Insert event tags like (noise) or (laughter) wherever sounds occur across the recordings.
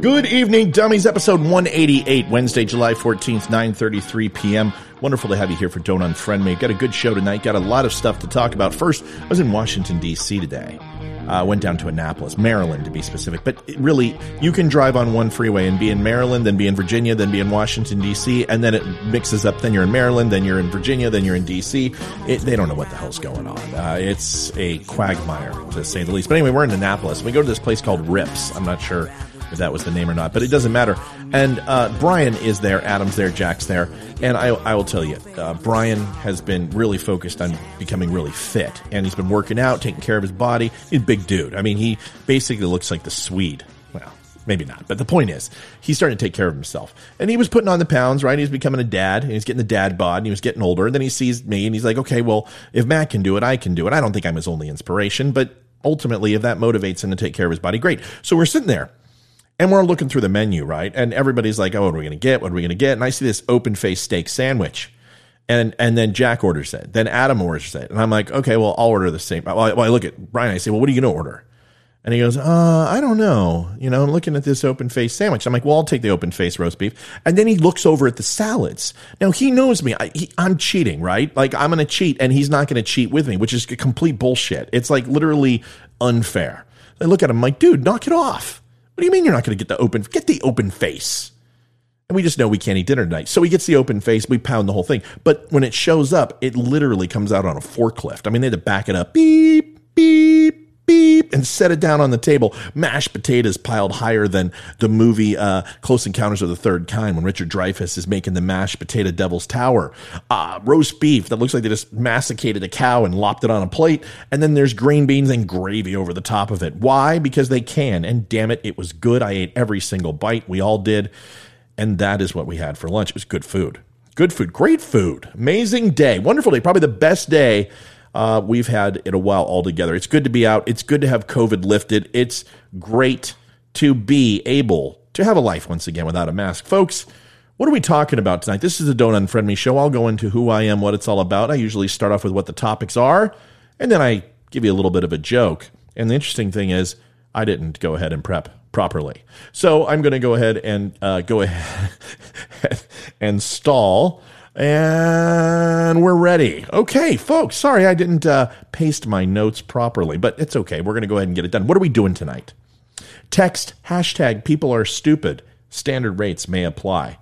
Good evening, dummies. Episode 188, Wednesday, July 14th, 9.33 p.m. Wonderful to have you here for Don't Unfriend Me. Got a good show tonight. Got a lot of stuff to talk about. First, I was in Washington, D.C. today. Uh, went down to Annapolis, Maryland to be specific. But really, you can drive on one freeway and be in Maryland, then be in Virginia, then be in Washington, D.C., and then it mixes up. Then you're in Maryland, then you're in Virginia, then you're in D.C. It, they don't know what the hell's going on. Uh, it's a quagmire, to say the least. But anyway, we're in Annapolis. We go to this place called Rips. I'm not sure if that was the name or not, but it doesn't matter. And uh, Brian is there, Adam's there, Jack's there, and I, I will tell you, uh, Brian has been really focused on becoming really fit, and he's been working out, taking care of his body. He's a big dude. I mean, he basically looks like the Swede. Well, maybe not, but the point is, he's starting to take care of himself, and he was putting on the pounds, right? He's becoming a dad, and he's getting the dad bod, and he was getting older, and then he sees me, and he's like, okay, well, if Matt can do it, I can do it. I don't think I'm his only inspiration, but ultimately, if that motivates him to take care of his body, great. So we're sitting there and we're looking through the menu, right? And everybody's like, "Oh, what are we going to get? What are we going to get?" And I see this open face steak sandwich, and and then Jack orders it. Then Adam orders it, and I'm like, "Okay, well, I'll order the same." Well, I, well, I look at Brian. I say, "Well, what are you going to order?" And he goes, "Uh, I don't know. You know, I'm looking at this open face sandwich. I'm like, well, I'll take the open face roast beef. And then he looks over at the salads. Now he knows me. I, I'm cheating, right? Like I'm going to cheat, and he's not going to cheat with me, which is complete bullshit. It's like literally unfair. I look at him, I'm like, dude, knock it off. What do you mean you're not going to get the open? Get the open face. And we just know we can't eat dinner tonight. So he gets the open face. We pound the whole thing. But when it shows up, it literally comes out on a forklift. I mean, they had to back it up. Beep, and set it down on the table. Mashed potatoes piled higher than the movie uh, Close Encounters of the Third Kind when Richard Dreyfuss is making the mashed potato devil's tower. Uh, roast beef that looks like they just masticated a cow and lopped it on a plate. And then there's green beans and gravy over the top of it. Why? Because they can. And damn it, it was good. I ate every single bite. We all did. And that is what we had for lunch. It was good food. Good food. Great food. Amazing day. Wonderful day. Probably the best day uh, we've had in a while altogether. It's good to be out. It's good to have COVID lifted. It's great to be able to have a life once again without a mask. Folks, what are we talking about tonight? This is a Don't Unfriend Me show. I'll go into who I am, what it's all about. I usually start off with what the topics are, and then I give you a little bit of a joke. And the interesting thing is, I didn't go ahead and prep properly. So I'm going to go ahead and uh, go ahead (laughs) and stall and we're ready. Okay, folks. Sorry I didn't uh, paste my notes properly, but it's okay. We're going to go ahead and get it done. What are we doing tonight? Text hashtag people are stupid. Standard rates may apply.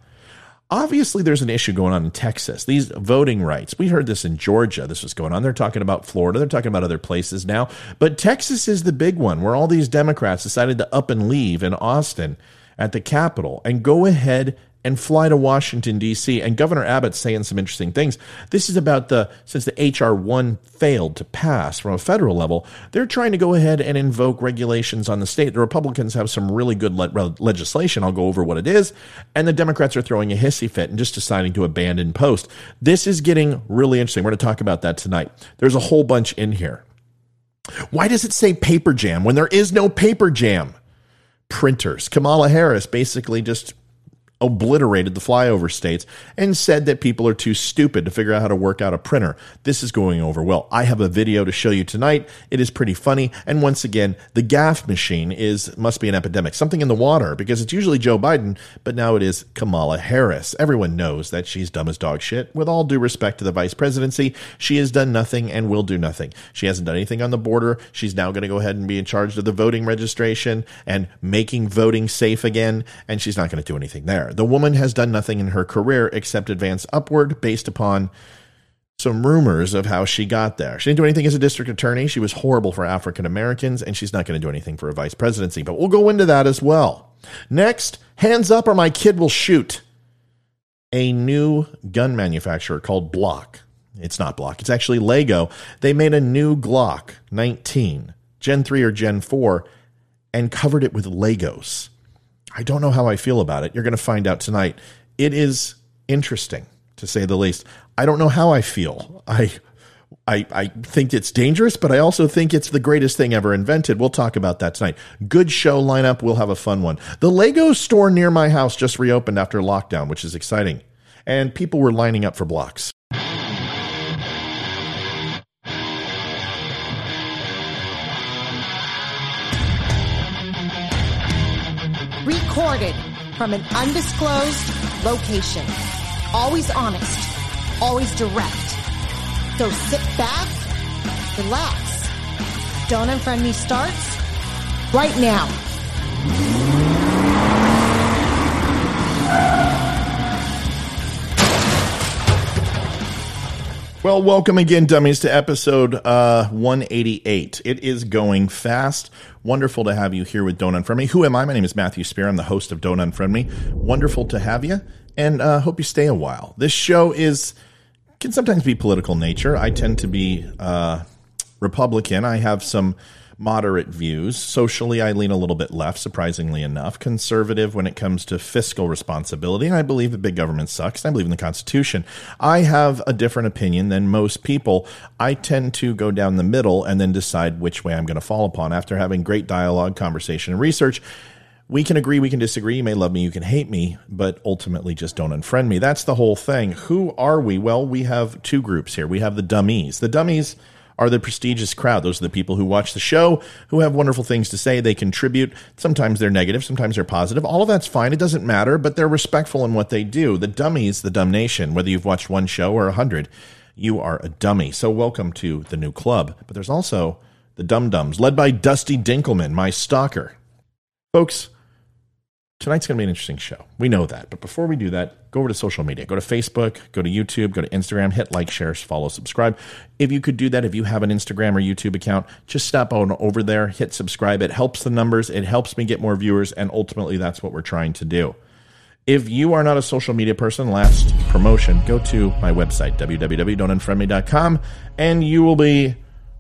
Obviously, there's an issue going on in Texas. These voting rights. We heard this in Georgia. This was going on. They're talking about Florida. They're talking about other places now. But Texas is the big one where all these Democrats decided to up and leave in Austin at the Capitol and go ahead and fly to Washington, D.C. And Governor Abbott's saying some interesting things. This is about the, since the H.R. 1 failed to pass from a federal level, they're trying to go ahead and invoke regulations on the state. The Republicans have some really good le- legislation. I'll go over what it is. And the Democrats are throwing a hissy fit and just deciding to abandon post. This is getting really interesting. We're going to talk about that tonight. There's a whole bunch in here. Why does it say paper jam when there is no paper jam? Printers. Kamala Harris basically just obliterated the flyover states and said that people are too stupid to figure out how to work out a printer. This is going over well. I have a video to show you tonight. It is pretty funny. And once again, the gaffe machine is must be an epidemic. Something in the water because it's usually Joe Biden, but now it is Kamala Harris. Everyone knows that she's dumb as dog shit. With all due respect to the vice presidency, she has done nothing and will do nothing. She hasn't done anything on the border. She's now going to go ahead and be in charge of the voting registration and making voting safe again, and she's not going to do anything there. The woman has done nothing in her career except advance upward based upon some rumors of how she got there. She didn't do anything as a district attorney. She was horrible for African Americans, and she's not going to do anything for a vice presidency. But we'll go into that as well. Next, hands up or my kid will shoot. A new gun manufacturer called Block. It's not Block, it's actually Lego. They made a new Glock 19, Gen 3 or Gen 4, and covered it with Legos. I don't know how I feel about it. You're going to find out tonight. It is interesting to say the least. I don't know how I feel. I I, I think it's dangerous, but I also think it's the greatest thing ever invented. We'll talk about that tonight. Good show lineup. We'll have a fun one. The Lego store near my house just reopened after lockdown, which is exciting. And people were lining up for blocks. Recorded from an undisclosed location. Always honest, always direct. So sit back, relax. Don't unfriend me starts right now. Well, welcome again, dummies, to episode uh, 188. It is going fast. Wonderful to have you here with Don't Unfriend Me. Who am I? My name is Matthew Spear. I'm the host of Don't Unfriend Me. Wonderful to have you, and uh, hope you stay a while. This show is can sometimes be political nature. I tend to be uh, Republican. I have some moderate views. Socially, I lean a little bit left, surprisingly enough. Conservative when it comes to fiscal responsibility, and I believe that big government sucks. I believe in the Constitution. I have a different opinion than most people. I tend to go down the middle and then decide which way I'm going to fall upon after having great dialogue, conversation, and research we can agree, we can disagree. You may love me, you can hate me, but ultimately just don't unfriend me. That's the whole thing. Who are we? Well, we have two groups here. We have the dummies. The dummies are the prestigious crowd. Those are the people who watch the show, who have wonderful things to say. They contribute. Sometimes they're negative, sometimes they're positive. All of that's fine. It doesn't matter, but they're respectful in what they do. The dummies, the dumb nation, whether you've watched one show or a hundred, you are a dummy. So welcome to the new club. But there's also the dum dums, led by Dusty Dinkelman, my stalker. Folks, tonight's going to be an interesting show. We know that. But before we do that, go over to social media. Go to Facebook, go to YouTube, go to Instagram, hit like, share, follow, subscribe. If you could do that, if you have an Instagram or YouTube account, just stop on over there, hit subscribe. It helps the numbers, it helps me get more viewers, and ultimately that's what we're trying to do. If you are not a social media person, last promotion, go to my website, www.don'tunfriendme.com, and you will be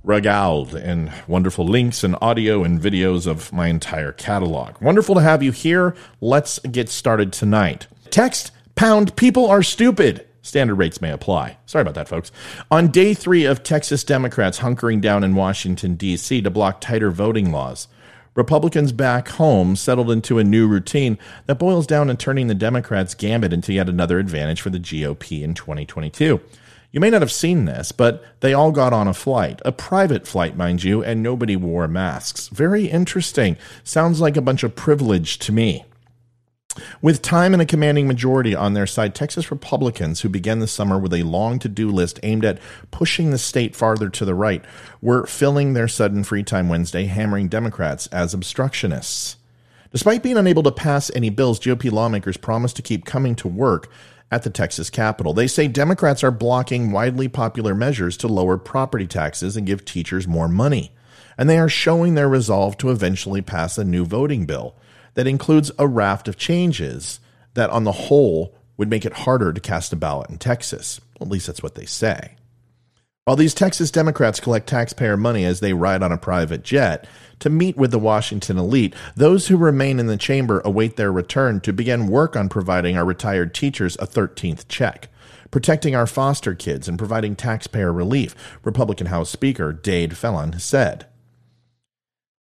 regaled and wonderful links and audio and videos of my entire catalog. Wonderful to have you here. Let's get started tonight. Text pound people are stupid. Standard rates may apply. Sorry about that, folks. On day three of Texas Democrats hunkering down in Washington, D.C. to block tighter voting laws, Republicans back home settled into a new routine that boils down to turning the Democrats' gambit into yet another advantage for the GOP in 2022. You may not have seen this, but they all got on a flight, a private flight, mind you, and nobody wore masks. Very interesting. Sounds like a bunch of privilege to me. With time and a commanding majority on their side, Texas Republicans, who began the summer with a long to do list aimed at pushing the state farther to the right, were filling their sudden free time Wednesday, hammering Democrats as obstructionists. Despite being unable to pass any bills, GOP lawmakers promised to keep coming to work at the Texas Capitol. They say Democrats are blocking widely popular measures to lower property taxes and give teachers more money. And they are showing their resolve to eventually pass a new voting bill that includes a raft of changes that, on the whole, would make it harder to cast a ballot in Texas. At least that's what they say. While these Texas Democrats collect taxpayer money as they ride on a private jet to meet with the Washington elite, those who remain in the chamber await their return to begin work on providing our retired teachers a 13th check, protecting our foster kids, and providing taxpayer relief, Republican House Speaker Dade Phelan said.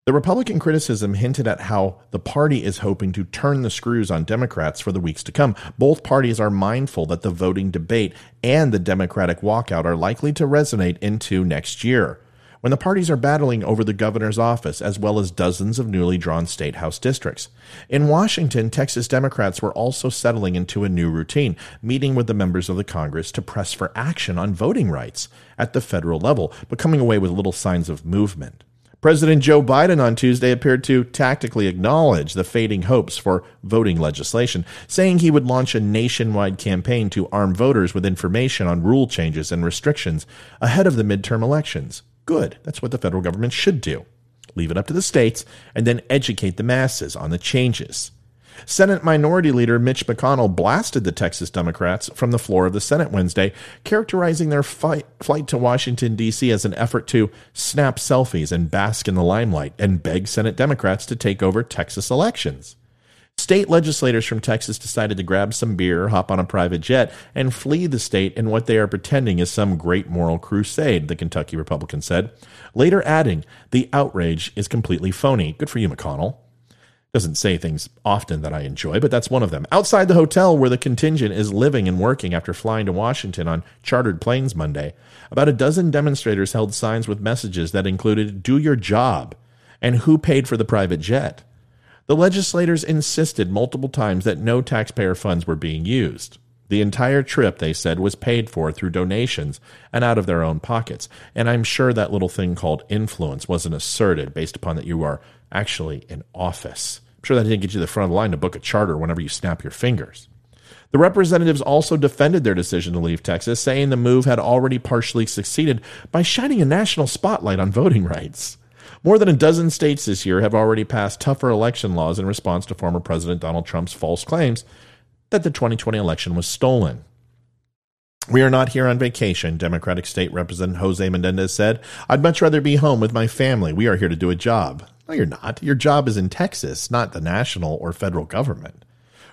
The Republican criticism hinted at how the party is hoping to turn the screws on Democrats for the weeks to come. Both parties are mindful that the voting debate and the Democratic walkout are likely to resonate into next year, when the parties are battling over the governor's office as well as dozens of newly drawn state house districts. In Washington, Texas Democrats were also settling into a new routine, meeting with the members of the Congress to press for action on voting rights at the federal level, but coming away with little signs of movement. President Joe Biden on Tuesday appeared to tactically acknowledge the fading hopes for voting legislation, saying he would launch a nationwide campaign to arm voters with information on rule changes and restrictions ahead of the midterm elections. Good. That's what the federal government should do. Leave it up to the states and then educate the masses on the changes. Senate Minority Leader Mitch McConnell blasted the Texas Democrats from the floor of the Senate Wednesday, characterizing their fight, flight to Washington, D.C. as an effort to snap selfies and bask in the limelight and beg Senate Democrats to take over Texas elections. State legislators from Texas decided to grab some beer, hop on a private jet, and flee the state in what they are pretending is some great moral crusade, the Kentucky Republican said, later adding, The outrage is completely phony. Good for you, McConnell. Doesn't say things often that I enjoy, but that's one of them. Outside the hotel where the contingent is living and working after flying to Washington on chartered planes Monday, about a dozen demonstrators held signs with messages that included, Do your job, and who paid for the private jet. The legislators insisted multiple times that no taxpayer funds were being used. The entire trip, they said, was paid for through donations and out of their own pockets. And I'm sure that little thing called influence wasn't asserted based upon that you are actually in office. I'm sure that didn't get you to the front of the line to book a charter whenever you snap your fingers. The representatives also defended their decision to leave Texas, saying the move had already partially succeeded by shining a national spotlight on voting rights. More than a dozen states this year have already passed tougher election laws in response to former President Donald Trump's false claims that the 2020 election was stolen. We are not here on vacation, Democratic State Representative Jose Mendez said. I'd much rather be home with my family. We are here to do a job. No, you're not. Your job is in Texas, not the national or federal government.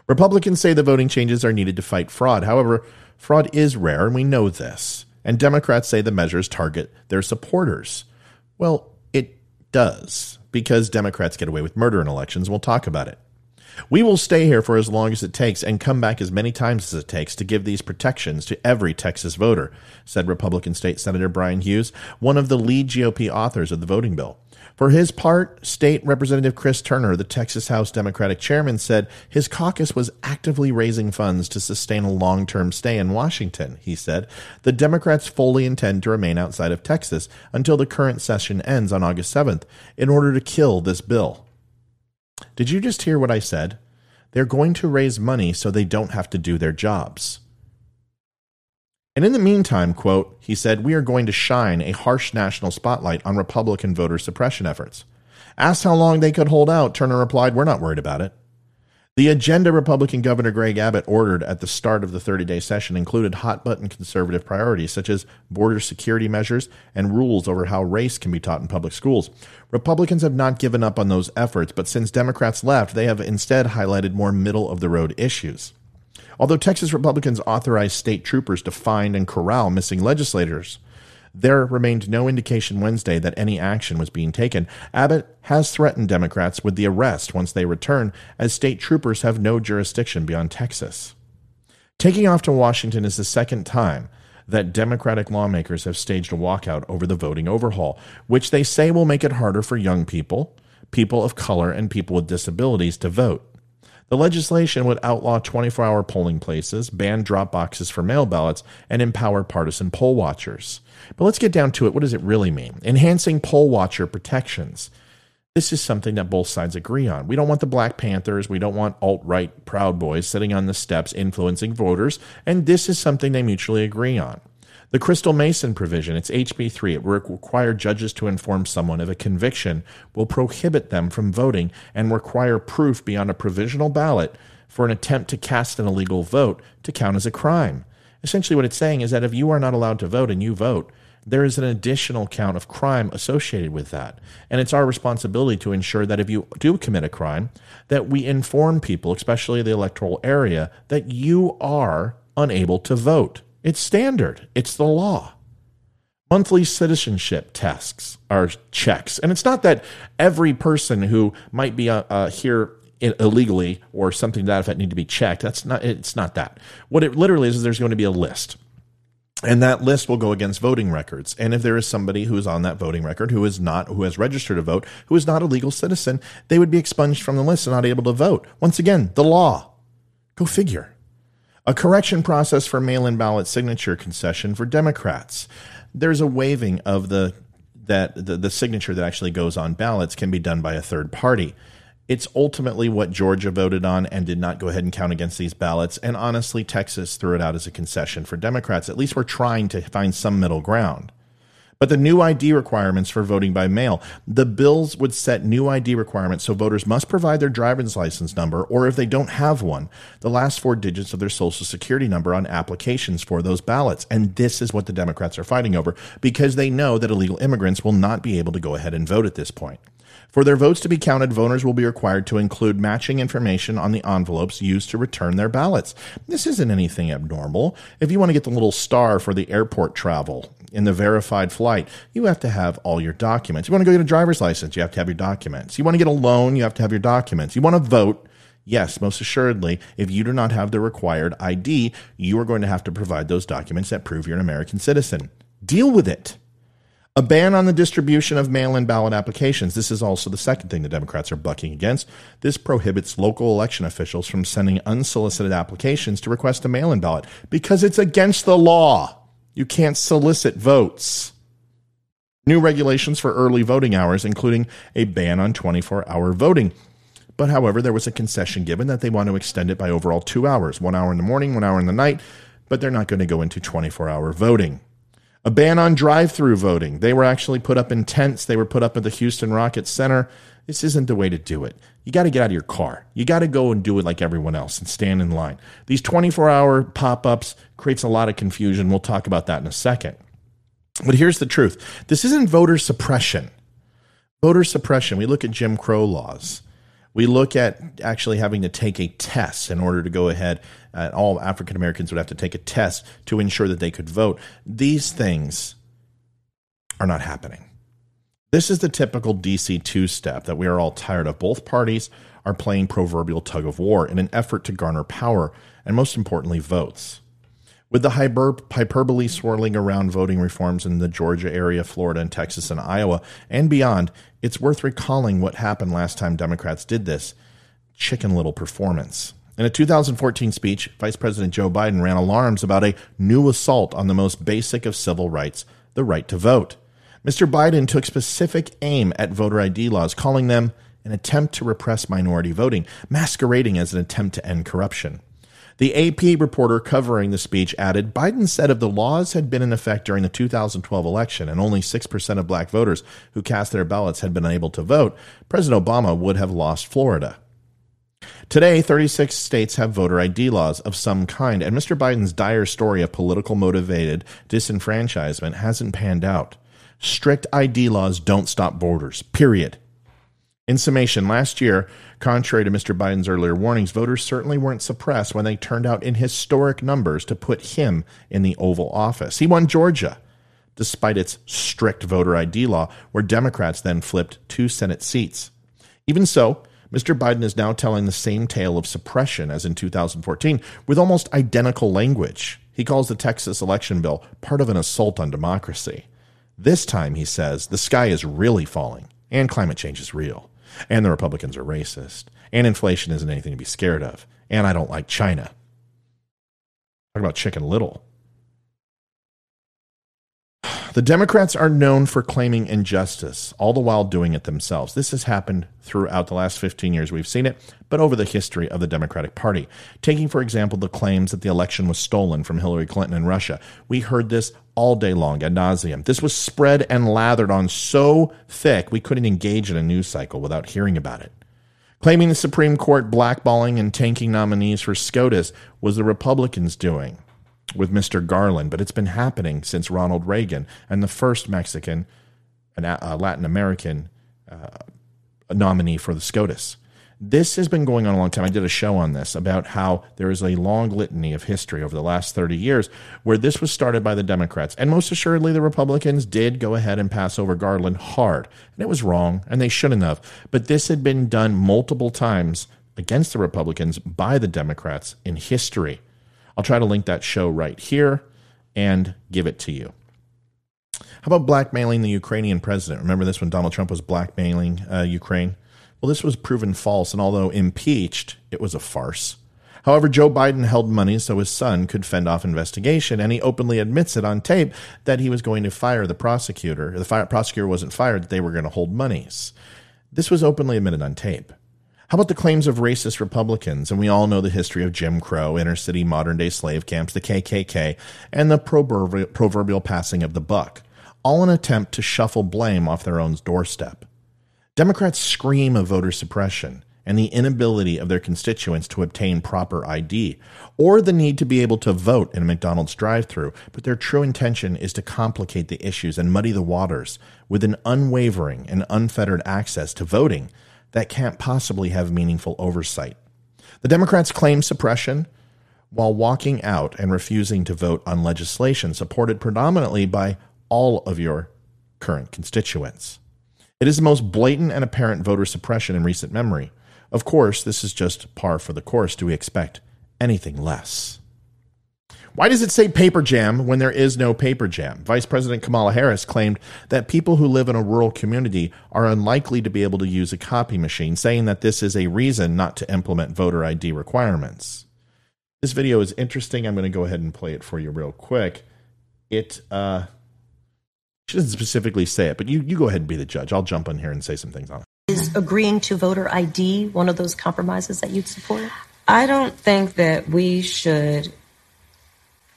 Republicans say the voting changes are needed to fight fraud. However, fraud is rare, and we know this. And Democrats say the measures target their supporters. Well, does, because Democrats get away with murder in elections. We'll talk about it. We will stay here for as long as it takes and come back as many times as it takes to give these protections to every Texas voter, said Republican State Senator Bryan Hughes, one of the lead GOP authors of the voting bill. For his part, State Representative Chris Turner, the Texas House Democratic chairman, said his caucus was actively raising funds to sustain a long term stay in Washington. He said the Democrats fully intend to remain outside of Texas until the current session ends on August 7th in order to kill this bill. Did you just hear what I said? They're going to raise money so they don't have to do their jobs. And in the meantime, quote, he said, we are going to shine a harsh national spotlight on Republican voter suppression efforts. Asked how long they could hold out, Turner replied, We're not worried about it. The agenda Republican Governor Greg Abbott ordered at the start of the 30 day session included hot button conservative priorities such as border security measures and rules over how race can be taught in public schools. Republicans have not given up on those efforts, but since Democrats left, they have instead highlighted more middle of the road issues. Although Texas Republicans authorized state troopers to find and corral missing legislators, there remained no indication Wednesday that any action was being taken. Abbott has threatened Democrats with the arrest once they return, as state troopers have no jurisdiction beyond Texas. Taking off to Washington is the second time that Democratic lawmakers have staged a walkout over the voting overhaul, which they say will make it harder for young people, people of color, and people with disabilities to vote. The legislation would outlaw 24 hour polling places, ban drop boxes for mail ballots, and empower partisan poll watchers. But let's get down to it. What does it really mean? Enhancing poll watcher protections. This is something that both sides agree on. We don't want the Black Panthers. We don't want alt right Proud Boys sitting on the steps influencing voters. And this is something they mutually agree on. The Crystal Mason provision, it's HB3, it will require judges to inform someone of a conviction will prohibit them from voting and require proof beyond a provisional ballot for an attempt to cast an illegal vote to count as a crime. Essentially, what it's saying is that if you are not allowed to vote and you vote, there is an additional count of crime associated with that. And it's our responsibility to ensure that if you do commit a crime, that we inform people, especially the electoral area, that you are unable to vote. It's standard, it's the law. Monthly citizenship tests are checks. And it's not that every person who might be uh, uh, here illegally or something to that effect need to be checked. That's not, it's not that. What it literally is, is there's going to be a list. And that list will go against voting records. And if there is somebody who is on that voting record who is not, who has registered to vote, who is not a legal citizen, they would be expunged from the list and not able to vote. Once again, the law. Go figure. A correction process for mail in ballot signature concession for Democrats. There's a waiving of the that the, the signature that actually goes on ballots can be done by a third party. It's ultimately what Georgia voted on and did not go ahead and count against these ballots. And honestly, Texas threw it out as a concession for Democrats. At least we're trying to find some middle ground. But the new ID requirements for voting by mail, the bills would set new ID requirements so voters must provide their driver's license number, or if they don't have one, the last four digits of their social security number on applications for those ballots. And this is what the Democrats are fighting over because they know that illegal immigrants will not be able to go ahead and vote at this point. For their votes to be counted, voters will be required to include matching information on the envelopes used to return their ballots. This isn't anything abnormal. If you want to get the little star for the airport travel in the verified flight, you have to have all your documents. You want to go get a driver's license, you have to have your documents. You want to get a loan, you have to have your documents. You want to vote, Yes, most assuredly, if you do not have the required ID, you are going to have to provide those documents that prove you're an American citizen. Deal with it. A ban on the distribution of mail in ballot applications. This is also the second thing the Democrats are bucking against. This prohibits local election officials from sending unsolicited applications to request a mail in ballot because it's against the law. You can't solicit votes. New regulations for early voting hours, including a ban on 24 hour voting. But however, there was a concession given that they want to extend it by overall two hours one hour in the morning, one hour in the night, but they're not going to go into 24 hour voting. A ban on drive through voting. They were actually put up in tents, they were put up at the Houston Rockets Center. This isn't the way to do it. You got to get out of your car. You got to go and do it like everyone else and stand in line. These 24 hour pop ups creates a lot of confusion. We'll talk about that in a second. But here's the truth this isn't voter suppression. Voter suppression, we look at Jim Crow laws. We look at actually having to take a test in order to go ahead. Uh, all African Americans would have to take a test to ensure that they could vote. These things are not happening. This is the typical DC two step that we are all tired of. Both parties are playing proverbial tug of war in an effort to garner power and, most importantly, votes. With the hyper- hyperbole swirling around voting reforms in the Georgia area, Florida, and Texas and Iowa, and beyond, it's worth recalling what happened last time Democrats did this chicken little performance. In a 2014 speech, Vice President Joe Biden ran alarms about a new assault on the most basic of civil rights, the right to vote. Mr. Biden took specific aim at voter ID laws, calling them an attempt to repress minority voting, masquerading as an attempt to end corruption. The AP reporter covering the speech added Biden said if the laws had been in effect during the 2012 election and only 6% of black voters who cast their ballots had been able to vote, President Obama would have lost Florida. Today, 36 states have voter ID laws of some kind, and Mr. Biden's dire story of political motivated disenfranchisement hasn't panned out. Strict ID laws don't stop borders, period. In summation, last year, contrary to Mr. Biden's earlier warnings, voters certainly weren't suppressed when they turned out in historic numbers to put him in the Oval Office. He won Georgia, despite its strict voter ID law, where Democrats then flipped two Senate seats. Even so, Mr. Biden is now telling the same tale of suppression as in 2014 with almost identical language. He calls the Texas election bill part of an assault on democracy. This time, he says, the sky is really falling and climate change is real and the Republicans are racist, and inflation isn't anything to be scared of, and I don't like China. Talk about Chicken Little. The Democrats are known for claiming injustice, all the while doing it themselves. This has happened throughout the last 15 years. We've seen it, but over the history of the Democratic Party. Taking, for example, the claims that the election was stolen from Hillary Clinton in Russia. We heard this all day long ad nauseum. This was spread and lathered on so thick we couldn't engage in a news cycle without hearing about it. Claiming the Supreme Court blackballing and tanking nominees for SCOTUS was the Republicans doing with Mr. Garland, but it's been happening since Ronald Reagan and the first Mexican and uh, Latin American uh, nominee for the SCOTUS. This has been going on a long time. I did a show on this about how there is a long litany of history over the last 30 years where this was started by the Democrats. And most assuredly, the Republicans did go ahead and pass over Garland hard. And it was wrong, and they shouldn't have. But this had been done multiple times against the Republicans by the Democrats in history. I'll try to link that show right here and give it to you. How about blackmailing the Ukrainian president? Remember this when Donald Trump was blackmailing uh, Ukraine? Well, this was proven false, and although impeached, it was a farce. However, Joe Biden held money so his son could fend off investigation, and he openly admits it on tape that he was going to fire the prosecutor. The fire, prosecutor wasn't fired, they were going to hold monies. This was openly admitted on tape. How about the claims of racist Republicans? And we all know the history of Jim Crow, inner city modern day slave camps, the KKK, and the proverbial, proverbial passing of the buck, all an attempt to shuffle blame off their own doorstep. Democrats scream of voter suppression and the inability of their constituents to obtain proper ID, or the need to be able to vote in a McDonald's drive through, but their true intention is to complicate the issues and muddy the waters with an unwavering and unfettered access to voting that can't possibly have meaningful oversight. The Democrats claim suppression while walking out and refusing to vote on legislation supported predominantly by all of your current constituents. It is the most blatant and apparent voter suppression in recent memory. Of course, this is just par for the course. Do we expect anything less? Why does it say paper jam when there is no paper jam? Vice President Kamala Harris claimed that people who live in a rural community are unlikely to be able to use a copy machine, saying that this is a reason not to implement voter ID requirements. This video is interesting. I'm going to go ahead and play it for you real quick. It uh she doesn't specifically say it, but you, you go ahead and be the judge. I'll jump in here and say some things on it. Is agreeing to voter ID one of those compromises that you'd support? I don't think that we should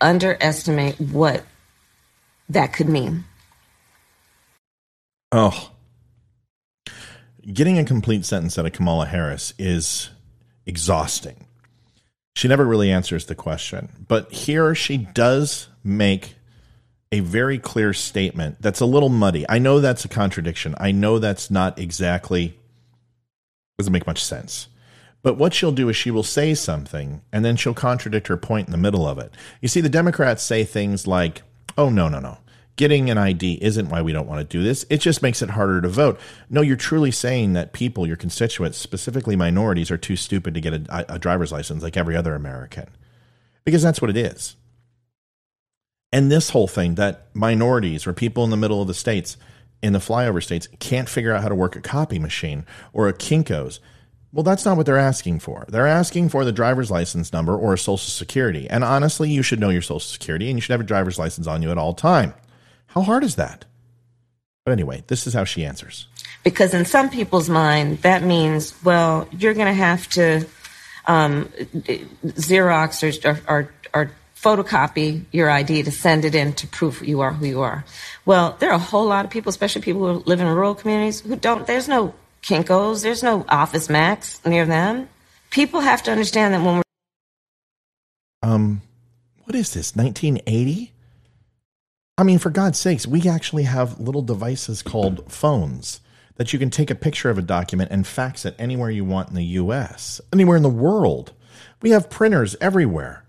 underestimate what that could mean. Oh. Getting a complete sentence out of Kamala Harris is exhausting. She never really answers the question, but here she does make a very clear statement that's a little muddy. I know that's a contradiction. I know that's not exactly doesn't make much sense. But what she'll do is she will say something and then she'll contradict her point in the middle of it. You see, the Democrats say things like, oh, no, no, no. Getting an ID isn't why we don't want to do this. It just makes it harder to vote. No, you're truly saying that people, your constituents, specifically minorities, are too stupid to get a, a driver's license like every other American. Because that's what it is. And this whole thing that minorities or people in the middle of the states, in the flyover states, can't figure out how to work a copy machine or a Kinko's well, that's not what they're asking for. They're asking for the driver's license number or a social security. And honestly, you should know your social security and you should have a driver's license on you at all time. How hard is that? But anyway, this is how she answers. Because in some people's mind, that means, well, you're going to have to um, Xerox or, or, or photocopy your ID to send it in to prove you are who you are. Well, there are a whole lot of people, especially people who live in rural communities, who don't, there's no Kinko's. There's no Office Max near them. People have to understand that when we're. Um, what is this, 1980? I mean, for God's sakes, we actually have little devices called phones that you can take a picture of a document and fax it anywhere you want in the US, anywhere in the world. We have printers everywhere.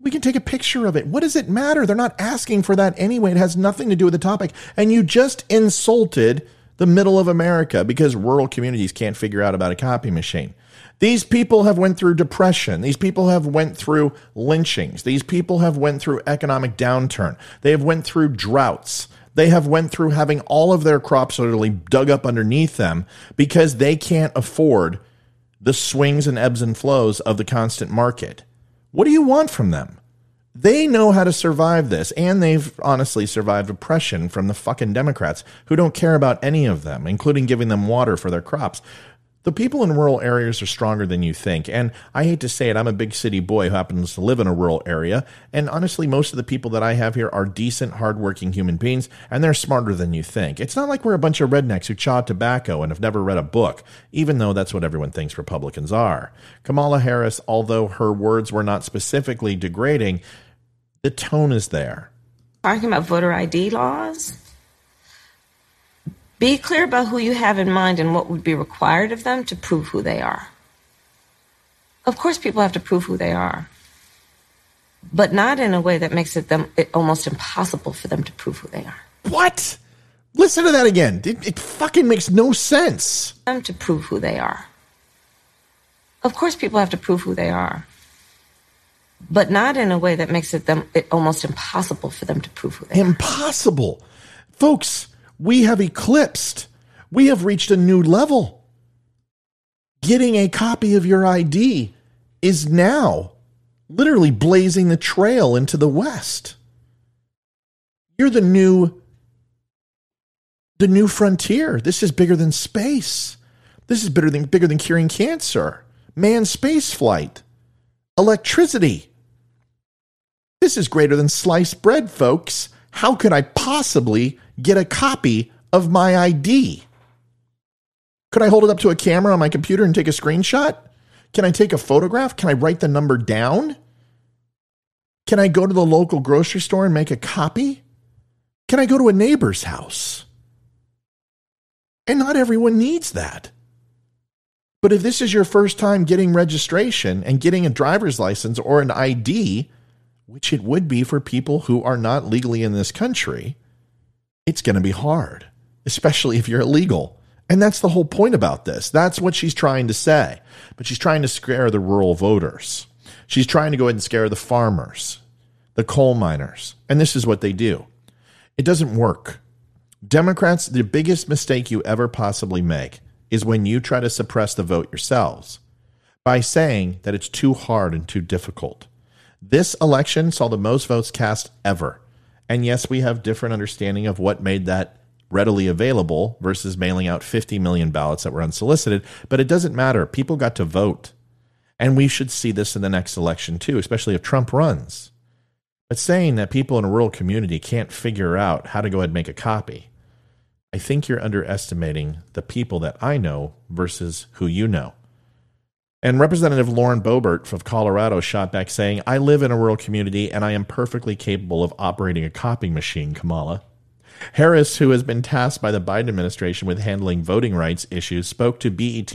We can take a picture of it. What does it matter? They're not asking for that anyway. It has nothing to do with the topic. And you just insulted the middle of America because rural communities can't figure out about a copy machine. These people have went through depression. These people have went through lynchings. These people have went through economic downturn. They have went through droughts. They have went through having all of their crops literally dug up underneath them because they can't afford the swings and ebbs and flows of the constant market. What do you want from them? They know how to survive this, and they've honestly survived oppression from the fucking Democrats who don't care about any of them, including giving them water for their crops. The people in rural areas are stronger than you think. And I hate to say it, I'm a big city boy who happens to live in a rural area. And honestly, most of the people that I have here are decent, hardworking human beings, and they're smarter than you think. It's not like we're a bunch of rednecks who chaw tobacco and have never read a book, even though that's what everyone thinks Republicans are. Kamala Harris, although her words were not specifically degrading, the tone is there. Talking about voter ID laws, be clear about who you have in mind and what would be required of them to prove who they are. Of course, people have to prove who they are, but not in a way that makes it them it almost impossible for them to prove who they are. What? Listen to that again. It, it fucking makes no sense. Them to prove who they are. Of course, people have to prove who they are, but not in a way that makes it them it almost impossible for them to prove who they impossible. Are. Impossible, folks, we have eclipsed. We have reached a new level. Getting a copy of your ID is now literally blazing the trail into the west. You're the new the new frontier. This is bigger than space. This is bigger than bigger than curing cancer. Manned space flight. Electricity. This is greater than sliced bread, folks. How could I possibly get a copy of my ID? Could I hold it up to a camera on my computer and take a screenshot? Can I take a photograph? Can I write the number down? Can I go to the local grocery store and make a copy? Can I go to a neighbor's house? And not everyone needs that. But if this is your first time getting registration and getting a driver's license or an ID, which it would be for people who are not legally in this country, it's going to be hard, especially if you're illegal. And that's the whole point about this. That's what she's trying to say. But she's trying to scare the rural voters. She's trying to go ahead and scare the farmers. the coal miners. And this is what they do it doesn't work. Democrats, the biggest mistake you ever possibly make is when you try to suppress the vote yourselves by saying that it's too hard and too difficult. This election saw the most votes cast ever. And yes, we have different understanding of what made that readily available versus mailing out 50 million ballots that were unsolicited, but it doesn't matter. People got to vote. And we should see this in the next election too, especially if Trump runs. But saying that people in a rural community can't figure out how to go ahead and make a copy, I think you're underestimating the people that I know versus who you know. And Representative Lauren Boebert of Colorado shot back saying, I live in a rural community and I am perfectly capable of operating a copying machine, Kamala. Harris, who has been tasked by the Biden administration with handling voting rights issues, spoke to BET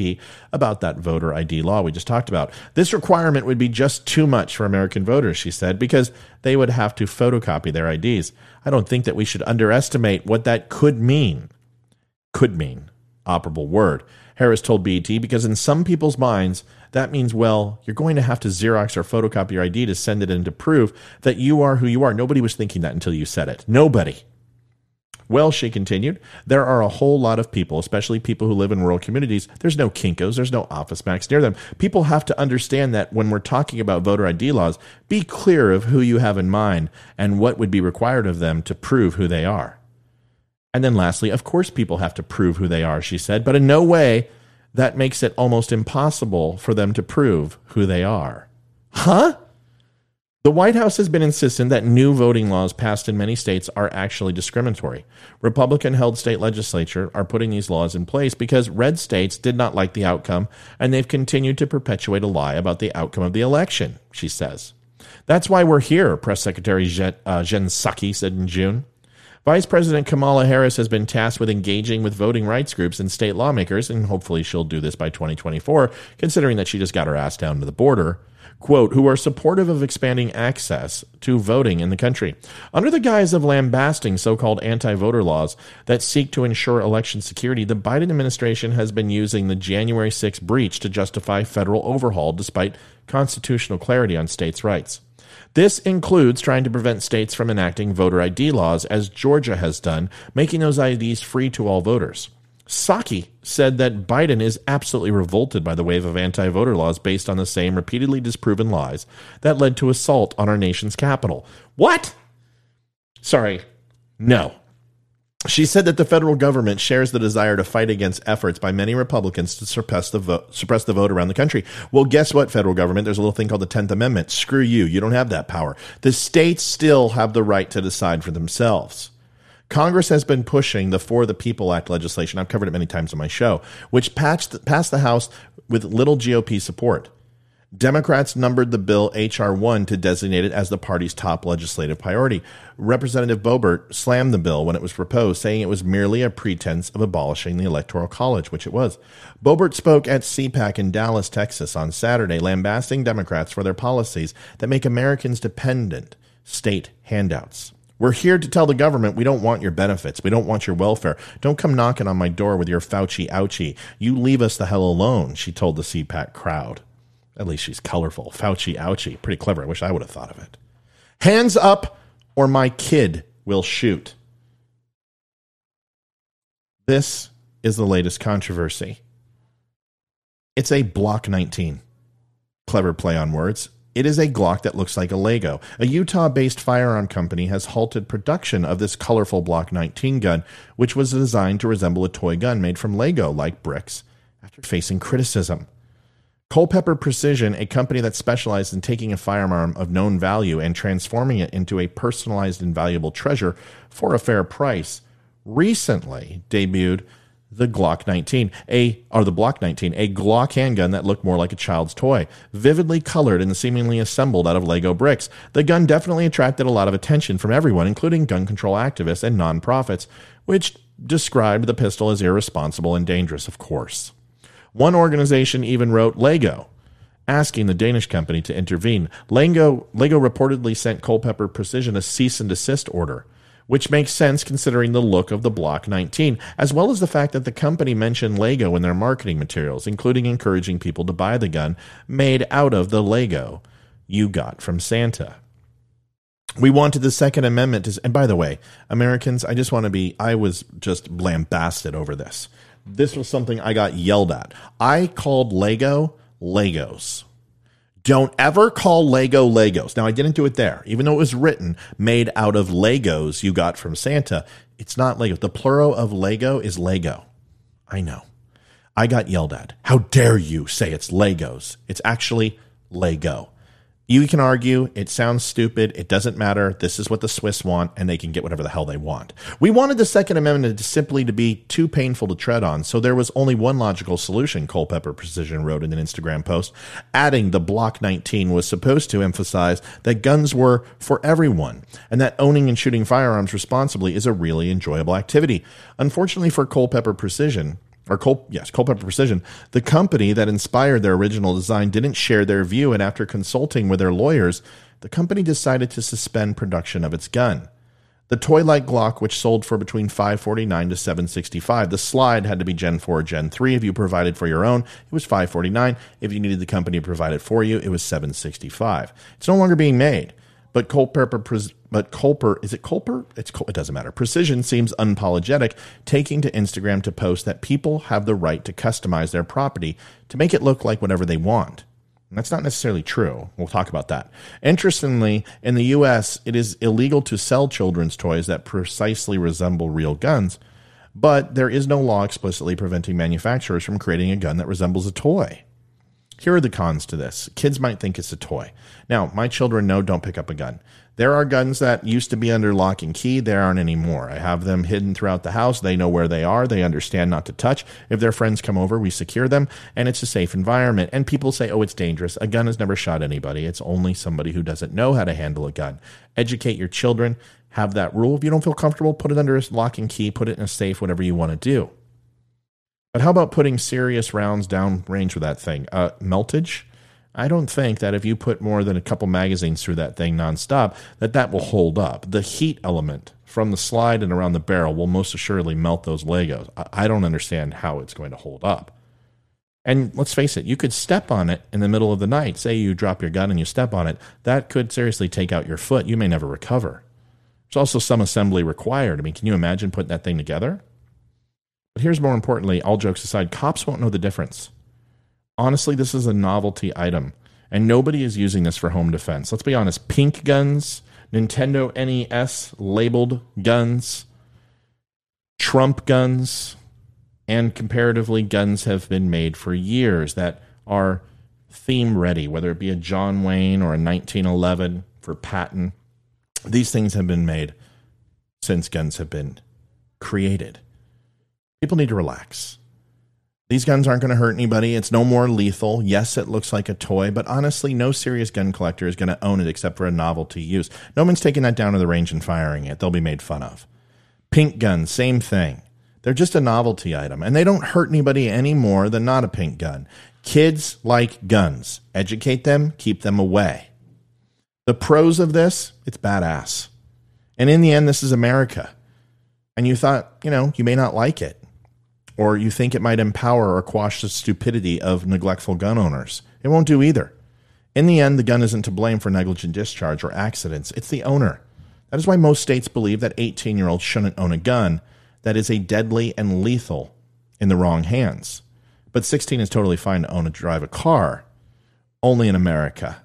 about that voter ID law we just talked about. This requirement would be just too much for American voters, she said, because they would have to photocopy their IDs. I don't think that we should underestimate what that could mean. Could mean. Operable word. Harris told BET because in some people's minds, that means, well, you're going to have to Xerox or photocopy your ID to send it in to prove that you are who you are. Nobody was thinking that until you said it. Nobody. Well, she continued, there are a whole lot of people, especially people who live in rural communities. There's no Kinkos, there's no Office Max near them. People have to understand that when we're talking about voter ID laws, be clear of who you have in mind and what would be required of them to prove who they are. And then lastly, of course, people have to prove who they are, she said, but in no way that makes it almost impossible for them to prove who they are. Huh? The White House has been insistent that new voting laws passed in many states are actually discriminatory. Republican held state legislatures are putting these laws in place because red states did not like the outcome and they've continued to perpetuate a lie about the outcome of the election, she says. That's why we're here, Press Secretary Jen, uh, Jen Psaki said in June. Vice President Kamala Harris has been tasked with engaging with voting rights groups and state lawmakers, and hopefully she'll do this by 2024, considering that she just got her ass down to the border. Quote, who are supportive of expanding access to voting in the country. Under the guise of lambasting so called anti voter laws that seek to ensure election security, the Biden administration has been using the January 6 breach to justify federal overhaul despite constitutional clarity on states' rights. This includes trying to prevent states from enacting voter ID laws, as Georgia has done, making those IDs free to all voters. Psaki said that Biden is absolutely revolted by the wave of anti voter laws based on the same repeatedly disproven lies that led to assault on our nation's capital. What? Sorry. No. She said that the federal government shares the desire to fight against efforts by many Republicans to suppress the vote, suppress the vote around the country. Well, guess what, federal government? There's a little thing called the 10th Amendment. Screw you. You don't have that power. The states still have the right to decide for themselves. Congress has been pushing the For the People Act legislation. I've covered it many times on my show, which passed, passed the House with little GOP support. Democrats numbered the bill H.R. 1 to designate it as the party's top legislative priority. Representative Boebert slammed the bill when it was proposed, saying it was merely a pretense of abolishing the Electoral College, which it was. Boebert spoke at CPAC in Dallas, Texas on Saturday, lambasting Democrats for their policies that make Americans dependent state handouts. We're here to tell the government we don't want your benefits. We don't want your welfare. Don't come knocking on my door with your Fauci ouchie. You leave us the hell alone, she told the CPAC crowd. At least she's colorful. Fauci ouchie. Pretty clever. I wish I would have thought of it. Hands up or my kid will shoot. This is the latest controversy. It's a Block 19. Clever play on words. It is a Glock that looks like a Lego. A Utah based firearm company has halted production of this colorful Block 19 gun, which was designed to resemble a toy gun made from Lego like bricks, after facing criticism. Culpeper Precision, a company that specialized in taking a firearm of known value and transforming it into a personalized and valuable treasure for a fair price, recently debuted the Glock 19, a or the Block 19, a Glock handgun that looked more like a child's toy, vividly colored and seemingly assembled out of Lego bricks. The gun definitely attracted a lot of attention from everyone, including gun control activists and nonprofits, which described the pistol as irresponsible and dangerous, of course. One organization even wrote Lego, asking the Danish company to intervene. Lego, Lego reportedly sent Culpeper Precision a cease and desist order, which makes sense considering the look of the Block 19, as well as the fact that the company mentioned Lego in their marketing materials, including encouraging people to buy the gun made out of the Lego you got from Santa. We wanted the Second Amendment to, and by the way, Americans, I just want to be, I was just lambasted over this. This was something I got yelled at. I called Lego Legos. Don't ever call Lego Legos. Now, I didn't do it there, even though it was written made out of Legos you got from Santa. It's not Lego. The plural of Lego is Lego. I know. I got yelled at. How dare you say it's Legos? It's actually Lego. You can argue it sounds stupid. It doesn't matter. This is what the Swiss want, and they can get whatever the hell they want. We wanted the Second Amendment to simply to be too painful to tread on, so there was only one logical solution. Culpeper Precision wrote in an Instagram post, adding the Block 19 was supposed to emphasize that guns were for everyone, and that owning and shooting firearms responsibly is a really enjoyable activity. Unfortunately for Culpeper Precision, or Col- yes, Culpeper Precision, the company that inspired their original design didn't share their view, and after consulting with their lawyers, the company decided to suspend production of its gun. The toy-like Glock, which sold for between 549 to 765, the slide had to be Gen 4 or Gen 3. If you provided for your own, it was 549. If you needed the company to provide it for you, it was 765. It's no longer being made. But Culpeper, but Culper, is it Culper? It's it doesn't matter. Precision seems unapologetic, taking to Instagram to post that people have the right to customize their property to make it look like whatever they want. And that's not necessarily true. We'll talk about that. Interestingly, in the U.S., it is illegal to sell children's toys that precisely resemble real guns, but there is no law explicitly preventing manufacturers from creating a gun that resembles a toy. Here are the cons to this. Kids might think it's a toy. Now, my children know don't pick up a gun. There are guns that used to be under lock and key. There aren't anymore. I have them hidden throughout the house. They know where they are. They understand not to touch. If their friends come over, we secure them, and it's a safe environment. And people say, oh, it's dangerous. A gun has never shot anybody. It's only somebody who doesn't know how to handle a gun. Educate your children. Have that rule. If you don't feel comfortable, put it under a lock and key, put it in a safe, whatever you want to do. But how about putting serious rounds down range with that thing? Uh, meltage? I don't think that if you put more than a couple magazines through that thing nonstop, that that will hold up. The heat element from the slide and around the barrel will most assuredly melt those Legos. I don't understand how it's going to hold up. And let's face it, you could step on it in the middle of the night. Say you drop your gun and you step on it. That could seriously take out your foot. You may never recover. There's also some assembly required. I mean, can you imagine putting that thing together? But here's more importantly all jokes aside, cops won't know the difference. Honestly, this is a novelty item, and nobody is using this for home defense. Let's be honest pink guns, Nintendo NES labeled guns, Trump guns, and comparatively, guns have been made for years that are theme ready, whether it be a John Wayne or a 1911 for Patton. These things have been made since guns have been created people need to relax. These guns aren't going to hurt anybody. It's no more lethal. Yes, it looks like a toy, but honestly, no serious gun collector is going to own it except for a novelty use. No one's taking that down to the range and firing it. They'll be made fun of. Pink guns, same thing. They're just a novelty item, and they don't hurt anybody any more than not a pink gun. Kids like guns. Educate them, keep them away. The pros of this, it's badass. And in the end, this is America. And you thought, you know, you may not like it or you think it might empower or quash the stupidity of neglectful gun owners. It won't do either. In the end, the gun isn't to blame for negligent discharge or accidents, it's the owner. That is why most states believe that 18 year olds shouldn't own a gun that is a deadly and lethal in the wrong hands. But 16 is totally fine to own and drive a car, only in America.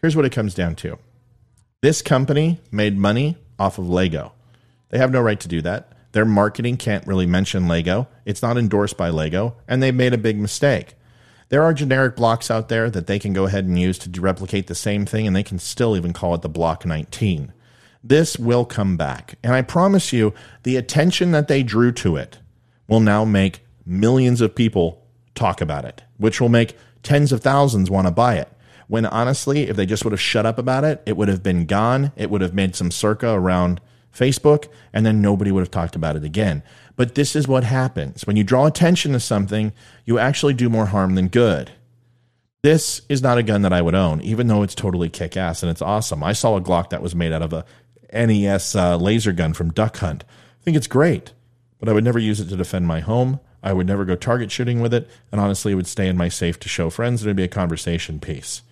Here's what it comes down to this company made money off of Lego. They have no right to do that. Their marketing can't really mention Lego. It's not endorsed by Lego, and they've made a big mistake. There are generic blocks out there that they can go ahead and use to replicate the same thing, and they can still even call it the Block 19. This will come back. And I promise you, the attention that they drew to it will now make millions of people talk about it, which will make tens of thousands want to buy it. When honestly, if they just would have shut up about it, it would have been gone. It would have made some circa around Facebook, and then nobody would have talked about it again. But this is what happens. When you draw attention to something, you actually do more harm than good. This is not a gun that I would own, even though it's totally kick ass and it's awesome. I saw a Glock that was made out of a NES uh, laser gun from Duck Hunt. I think it's great, but I would never use it to defend my home. I would never go target shooting with it, and honestly, it would stay in my safe to show friends. It would be a conversation piece.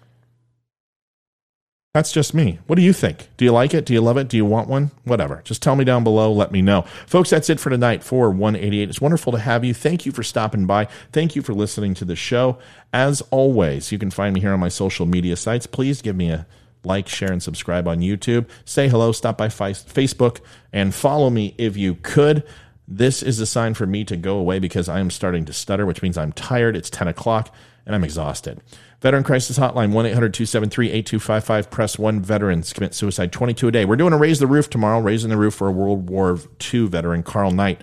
That's just me. What do you think? Do you like it? Do you love it? Do you want one? Whatever. Just tell me down below. Let me know. Folks, that's it for tonight for 188. It's wonderful to have you. Thank you for stopping by. Thank you for listening to the show. As always, you can find me here on my social media sites. Please give me a like, share, and subscribe on YouTube. Say hello, stop by Facebook, and follow me if you could. This is a sign for me to go away because I am starting to stutter, which means I'm tired. It's 10 o'clock and I'm exhausted. Veteran Crisis Hotline, 1 800 273 8255. Press 1 Veterans commit suicide 22 a day. We're doing a Raise the Roof tomorrow, raising the roof for a World War II veteran, Carl Knight.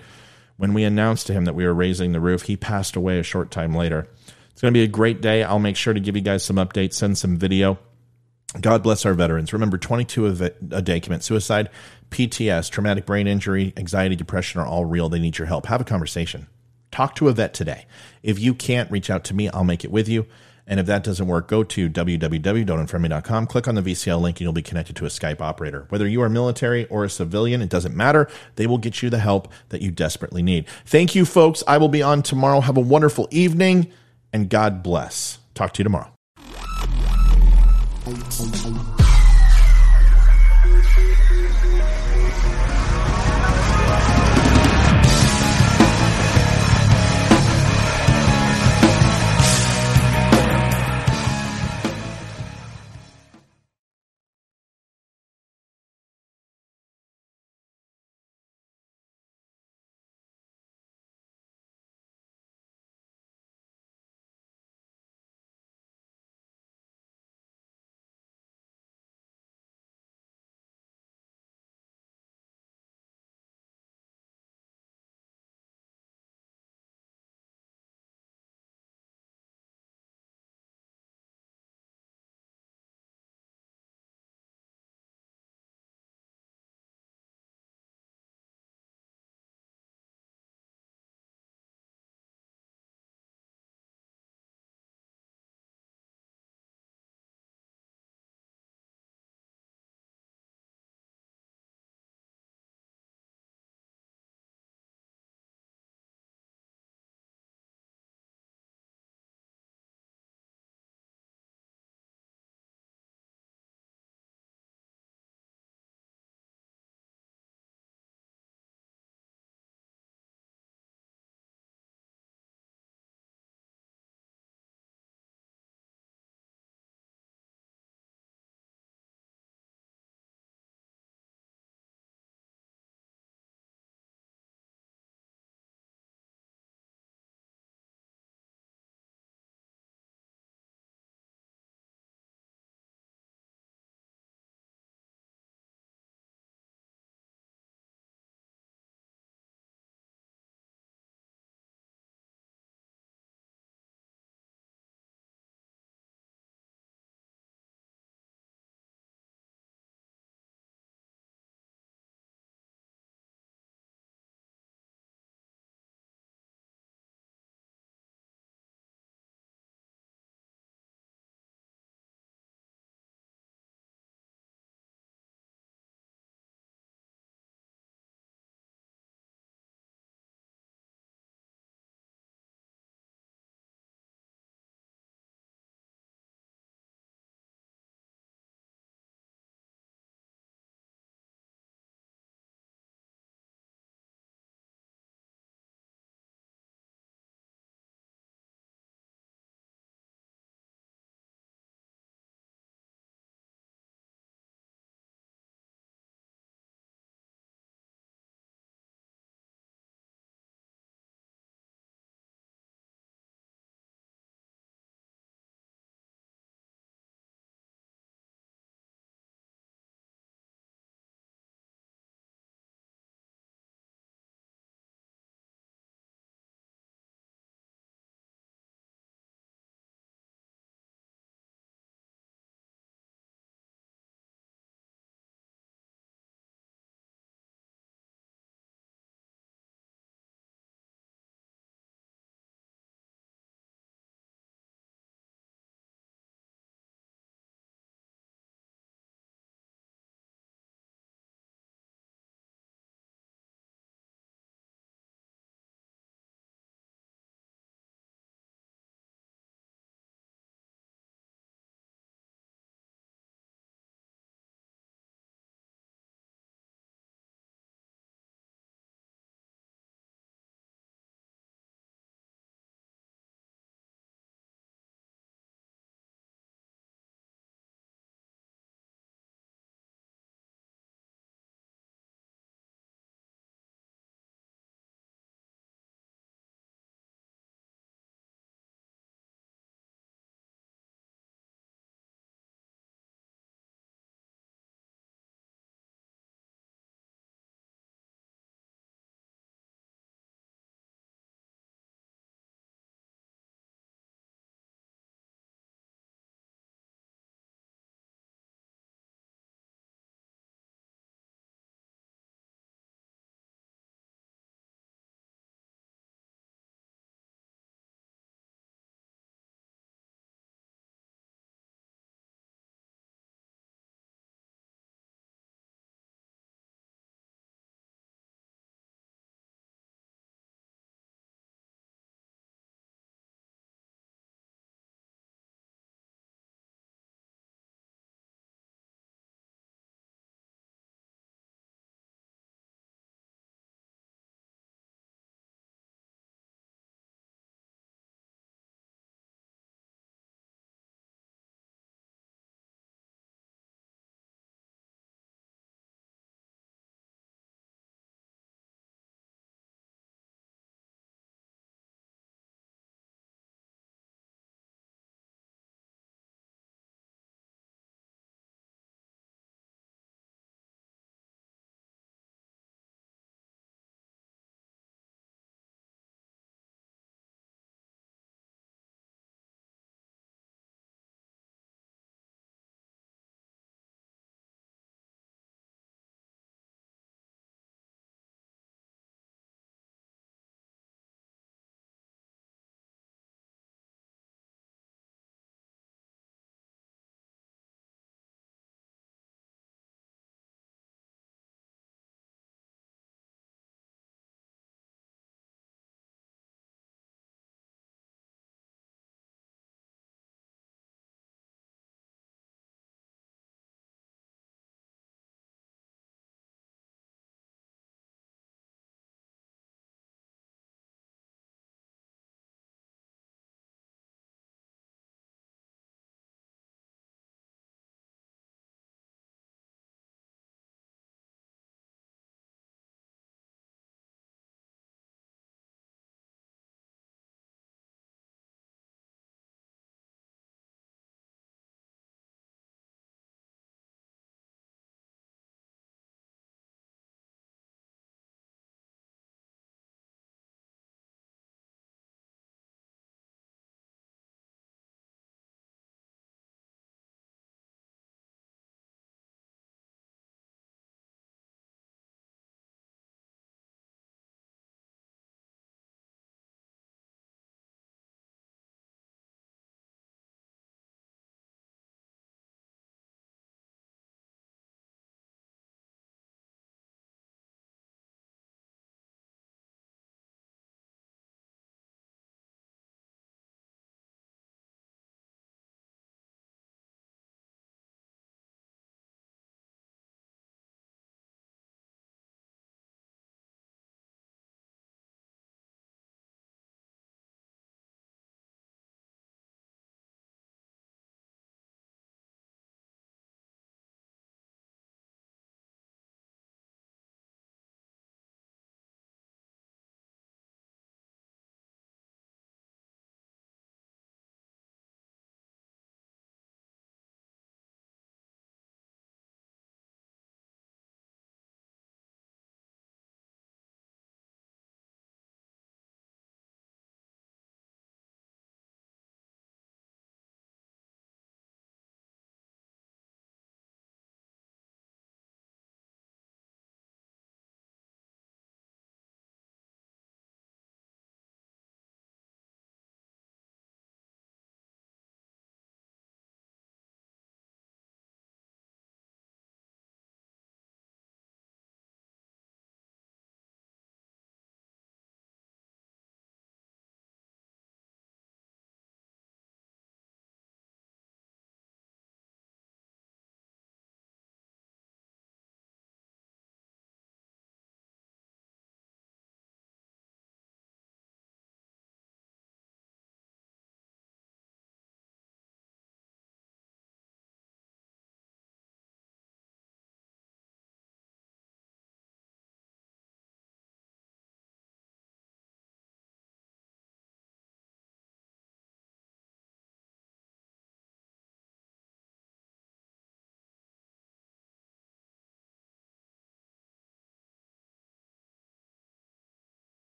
When we announced to him that we were raising the roof, he passed away a short time later. It's going to be a great day. I'll make sure to give you guys some updates, send some video. God bless our veterans. Remember, 22 a day commit suicide. PTS, traumatic brain injury, anxiety, depression are all real. They need your help. Have a conversation. Talk to a vet today. If you can't reach out to me, I'll make it with you. And if that doesn't work, go to www.don'tunfriendme.com, click on the VCL link, and you'll be connected to a Skype operator. Whether you are military or a civilian, it doesn't matter. They will get you the help that you desperately need. Thank you, folks. I will be on tomorrow. Have a wonderful evening, and God bless. Talk to you tomorrow.